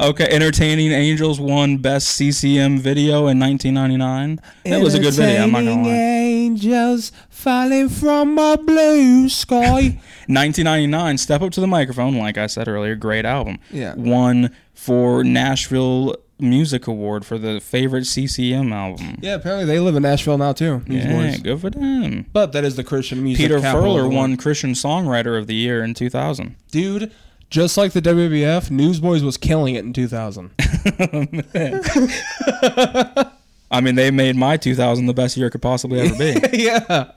okay, Entertaining Angels won Best CCM Video in 1999. That was a good video. I'm not gonna lie. Angels falling from a blue sky. 1999, Step Up to the Microphone, like I said earlier, great album. Yeah. Won for Nashville Music Award for the favorite CCM album. yeah, apparently they live in Nashville now too. Yeah, boys. good for them. But that is the Christian music. Peter Furler won Christian Songwriter of the Year in 2000. Dude, just like the WWF, Newsboys was killing it in 2000. I mean, they made my 2000 the best year it could possibly ever be. yeah.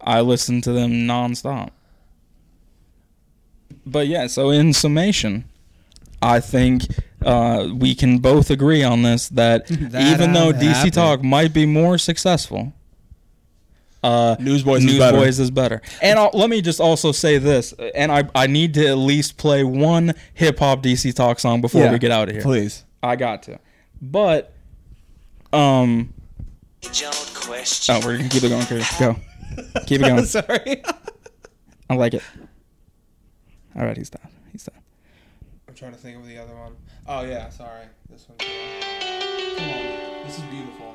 I listened to them nonstop. But yeah, so in summation, I think uh, we can both agree on this that, That even though DC happy. Talk might be more successful, uh, Newsboys is Newsboys better. is better. And I'll, let me just also say this, and I, I need to at least play one hip hop DC Talk song before Yeah, we get out of here. Please. I got to. But, um, Age old question. oh, we're gonna keep it going. Chris. Go, keep it going. Sorry. I like it. All right, he's done. He's done. I'm trying to think of the other one. Oh yeah, sorry. This one. Come on, this is beautiful.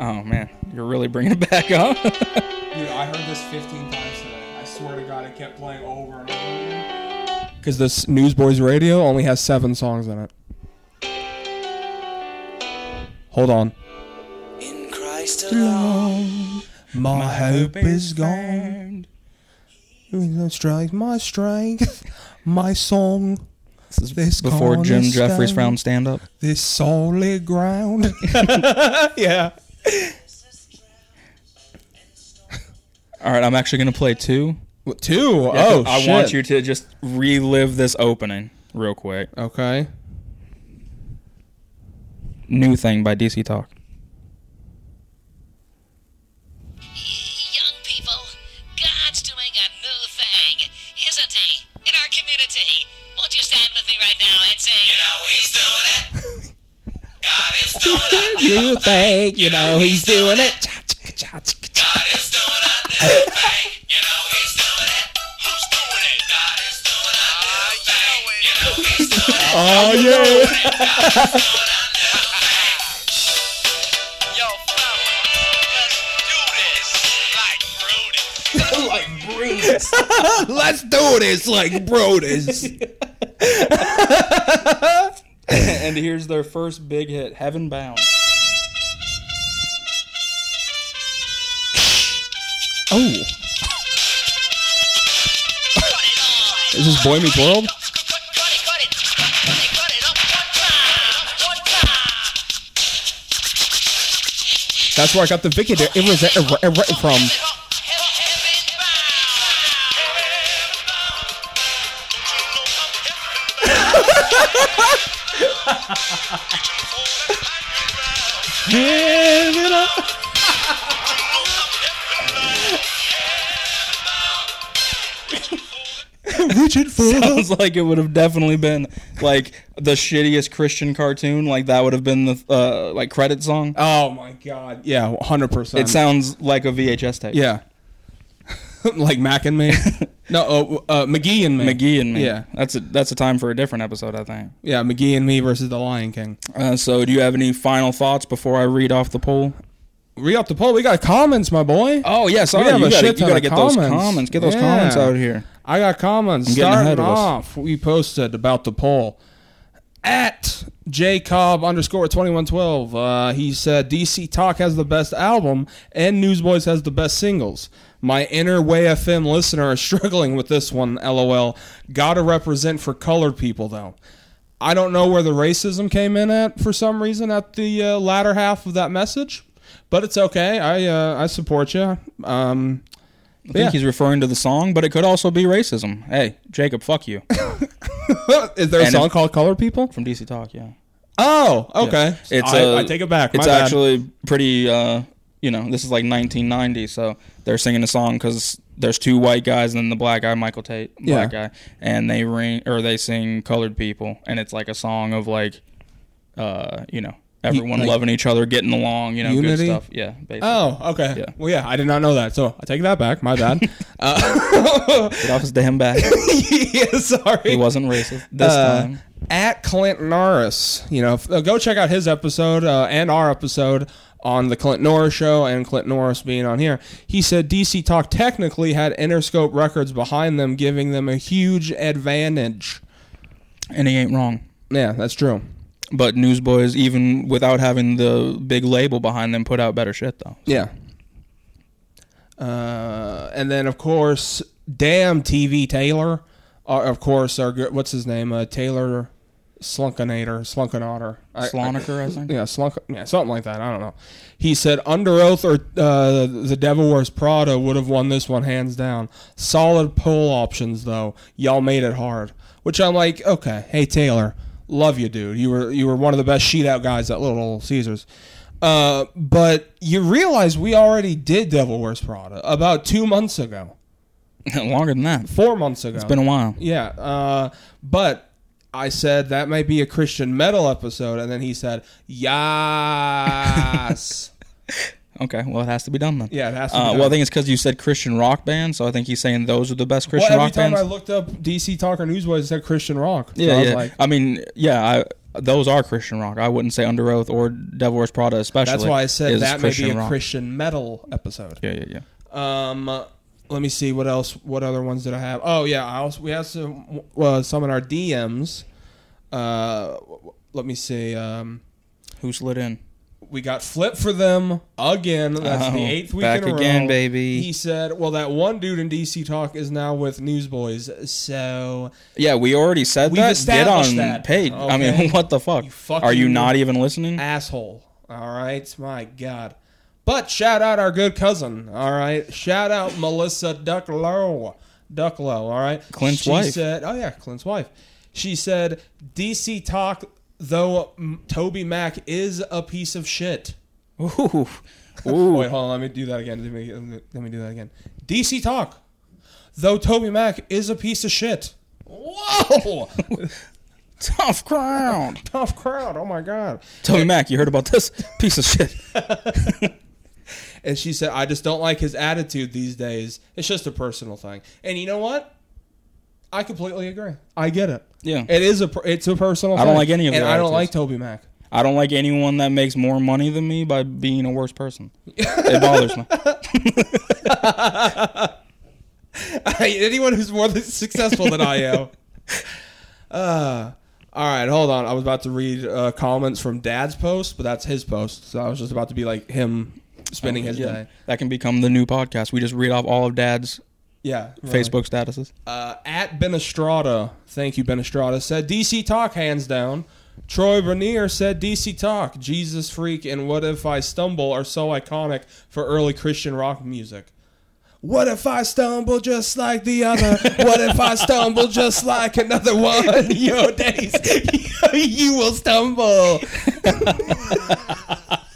Oh man, you're really bringing it back up. Dude, I heard this 15 times today. I swear to God, it kept playing over and over again. Because this Newsboys radio only has seven songs in it. Hold on. In Christ alone. My, hope is gone. Strength, my strength, my song. This is This before Jim cornerstone. Jeffries found stand up. This solid ground. yeah. All right, I'm actually gonna play two. Two. Yeah, oh, I shit. want you to just relive this opening real quick. Okay. New thing by DC Talk. Young people, God's doing a new thing, isn't he? In our community. Won't you stand with me right now and sing? You know he's doing it. God is doing it. You think you know he's doing it? God is doing a new thing. You know he's doing it. Who's doing it? God is doing a new thing. You know he's doing it. Oh yeah. Fellas, let's do this like Brutus. Let's do this like Brodus. and here's their first big hit, Heaven Bound. Oh. Is this Boy Meets World? That's where I got the Vicky there. It was uh, uh, uh, from. Reaching for Sounds like it would have definitely been like the shittiest Christian cartoon. Like that would have been the uh, like credit song. Oh my god. Yeah, 100%. It sounds like a VHS tape. Yeah. like Mac and me. no, uh, uh, McGee and me. McGee and me. Yeah. that's a that's a time for a different episode, I think. Yeah, McGee and me versus the Lion King. Uh, so, do you have any final thoughts before I read off the poll? Re up the poll. We got comments, my boy. Oh yeah, sorry. have you a gotta, shit you gotta of get those comments. comments. Get those Yeah. comments out here. I got comments. I'm Starting ahead of us. off, we posted about the poll at Jacob underscore twenty one twelve. Uh, he said DC Talk has the best album and Newsboys has the best singles. My inner Way FM listener is struggling with this one. LOL. Gotta represent for colored people though. I don't know where the racism came in at for some reason at the uh, latter half of that message, but it's okay. I uh, I support you. Um, I think Yeah. he's referring to the song, but it could also be racism. Hey, Jacob, fuck you. is there a And song if- called "Colored People"? From DC Talk, yeah. Oh, okay. It's I, uh, take it back. My It's bad. actually pretty. Uh, you know, this is like 1990, so they're singing a song because there's two white guys and then the black guy, Michael Tait, black Yeah. guy, and they ring or they sing "Colored People," and it's like a song of like, uh, you know, everyone like- loving each other, getting along, you know, Unity? good stuff. Yeah, basically. Oh, okay. Yeah. Well, yeah, I did not know that, so I take that back. My bad. uh, Get off his damn back. yeah, sorry. He wasn't racist this Uh, time. At Clint Norris, you know, f- uh, go check out his episode uh, and our episode on the Clint Norris show and Clint Norris being on here. He said DC Talk technically had Interscope Records behind them, giving them a huge advantage. And he ain't wrong. Yeah, that's true. But Newsboys, even without having the big label behind them, put out better shit though. Yeah. Uh, and then of course, damn TV Taylor. Uh, of course, our what's his name? Uh, Taylor Slunkinator, Slunkenator. I- Sloniker, I think. Yeah, slunk, yeah, something like that. I don't know. He said Underoath or uh, The Devil Wears Prada would have won this one hands down. Solid poll options though. Y'all made it hard. Which I'm like, okay, hey Taylor, love you, dude. You were you were one of the best sheet out guys at Little Caesars. Uh, but you realize we already did Devil Wears Prada about two months ago, Longer than that. four months ago. It's been a while. Yeah, uh, but I said that might be a Christian metal episode, and then he said, "Yes." Okay, well, it has to be done then. yeah, it has to. Be Uh, done. well, I think it's because you said Christian rock band, so I think he's saying those are the best Well, Christian every rock time bands. I looked up DC Talker Newsboys, it said Christian rock. So yeah, I was yeah. like, I mean, yeah, I, those are Christian rock. I wouldn't say Underoath or Devil Wears Prada, especially. that's why I said that may be a rock. Christian metal episode. Yeah, yeah, yeah. Um, uh, let me see what else. What other ones did I have? Oh yeah, I also we have some uh, some in our DMs. Uh, let me see. Um, Who slid in? we got flip for them again. That's Oh, the eighth week back in a again, row. baby. He said, "Well, that one dude in DC Talk is now with Newsboys, so Yeah, we already said that. Get on that. page. I mean, what the fuck? You Are you not even listening? asshole." All right, my God. But shout out our good cousin. All right, shout out Melissa Ducklow. Ducklow. All right, Clint's wife. she wife. said, "Oh yeah, Clint's wife." She said, "DC Talk, though Toby Mac is a piece of shit." Ooh. Ooh. Wait, hold on. Let me do that again. Let me, let me do that again. DC Talk. Though Toby Mac is a piece of shit. Whoa! Tough crowd. Tough crowd. Oh my God. Toby Mac, you heard about this piece of shit? And she said, I just don't like his attitude these days. It's just a personal thing. And you know what? I completely agree. I get it. Yeah. It is a it's a personal I don't like any of And I don't like. Toby Mac. I don't like anyone that makes more money than me by being a worse person. It bothers me. Anyone who's more successful than I am. Uh, all right, hold on. I was about to read uh, comments from Dad's post, but that's his post. So I was just about to be like him spending his Yeah. day. That can become the new podcast. We just read off all of Dad's Yeah. really. Facebook statuses. Uh, at Ben Estrada, thank you, Ben Estrada, said DC Talk hands down. Troy Bernier said DC Talk, Jesus Freak, and What If I Stumble are so iconic for early Christian rock music. What if I stumble just like the other? What if I stumble just like another one? Your days, you will stumble.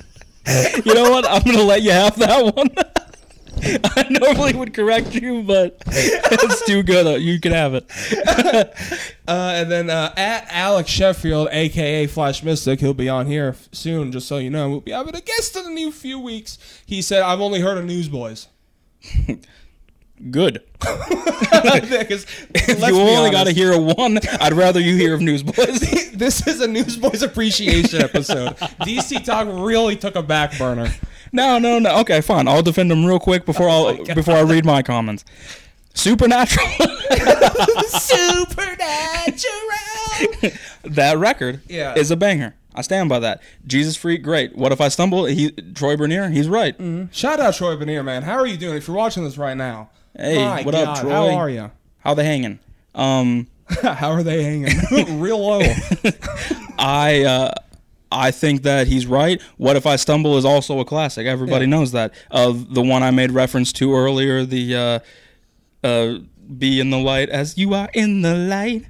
You know what? I'm gonna let you have that one. I normally would correct you, but it's too good. Uh, You can have it. Uh, and then uh, at Alex Sheffield, aka Flash Mystic, he'll be on here soon. Just so you know, we'll be having a guest in a new few weeks. He said, "I've only heard of Newsboys." Good. If you only got to hear a one, I'd rather you hear of Newsboys. This is a Newsboys appreciation episode. DC Talk really took a back burner. No, no, no. Okay, fine. I'll defend them real quick before I'll oh before I read my comments. Supernatural. Supernatural. that record Yeah. is a banger. I stand by that. Jesus Freak, great. What if I stumble? He Troy Bernier, he's right. Mm-hmm. Shout out Troy Bernier, man. How are you doing? If you're watching this right now, Hey, My what up, Troy? How are you? How they hanging? Um, how are they hanging? Real low. I uh, I think that he's right. What if I stumble is also a classic. Everybody Yeah. knows that. Of the one I made reference to earlier, the uh, uh, "Be in the light as you are in the light."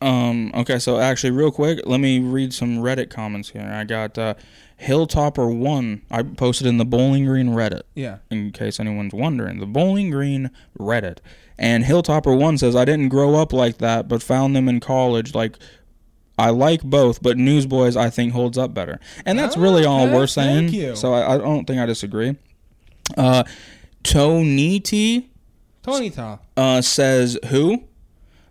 Um. Okay. So actually, real quick, let me read some Reddit comments here. I got uh, Hilltopper One. I posted in the Bowling Green Reddit. yeah. In case anyone's wondering, the Bowling Green Reddit. And Hilltopper One says, "I didn't grow up like that, but found them in college. Like, I like both, but Newsboys I think holds up better." And that's really all Okay, we're saying. thank you. So I, I don't think I disagree. Uh, Toniti Tony Top. uh, says who?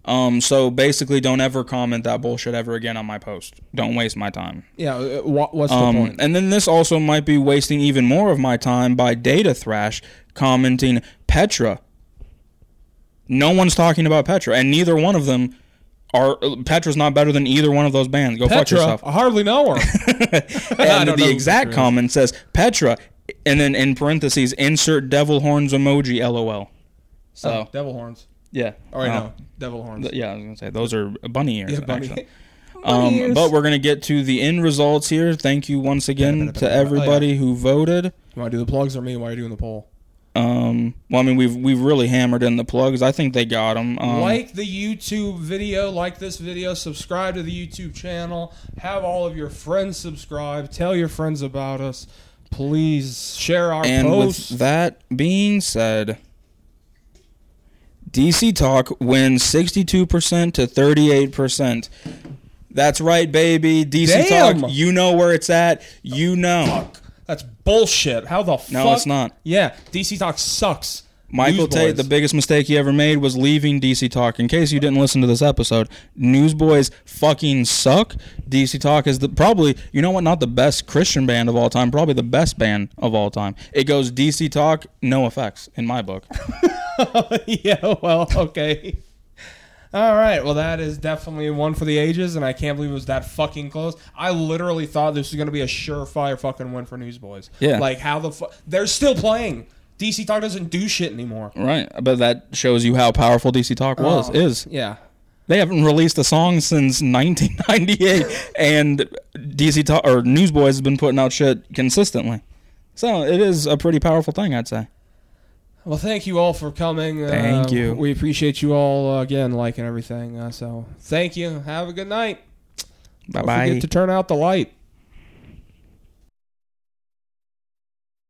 Um, so basically, don't ever comment that bullshit ever again on my post. Don't waste my time. Yeah. uh, wha- What's the Um, point? and then this also might be wasting even more of my time by Data Thrash commenting Petra. No one's talking about Petra, and neither one of them are. Petra's not better than either one of those bands. Go fuck yourself. I hardly know her. And the exact comment says Petra, and then in parentheses insert devil horns emoji. LOL. So Oh, devil horns. Yeah. All right, Oh, no, devil horns. th- yeah, I was gonna say those are bunny ears. Yeah, bunny. actually. Bunny Um, ears. but we're gonna get to the end results here. Thank you once again to Oh, everybody who voted. You want to do the plugs or me while you're doing the poll? Um, well, I mean, we've we've really hammered in the plugs. I think they got them. Um, like the YouTube video, like this video, subscribe to the YouTube channel, have all of your friends subscribe, tell your friends about us. Please share our and posts. with that being said, DC Talk wins sixty-two percent to thirty-eight percent. That's right, baby. DC Damn. Talk. You know where it's at. You know. Fuck. That's bullshit. How the fuck? No, it's not. Yeah, DC Talk sucks. Michael Newsboys. Tait, the biggest mistake he ever made was leaving DC Talk. In case you didn't listen to this episode, Newsboys fucking suck. DC Talk is the probably you know what, not the best Christian band of all time, probably the best band of all time. It goes DC Talk, no effects in my book. yeah, well, okay. All right, well that is definitely one for the ages, and I can't believe it was that fucking close. I literally thought this was gonna be a surefire fucking win for Newsboys. Yeah. like how the fuck they're still playing. DC Talk doesn't do shit anymore. Right, but that shows you how powerful DC Talk was. Oh, Is yeah. they haven't released a song since 1998, and DC Talk or Newsboys has been putting out shit consistently. So it is a pretty powerful thing, I'd say. Well, thank you all for coming. Thank Uh, you. We appreciate you all uh, again liking everything. Uh, so thank you. Have a good night. Bye Don't bye. forget to turn out the light.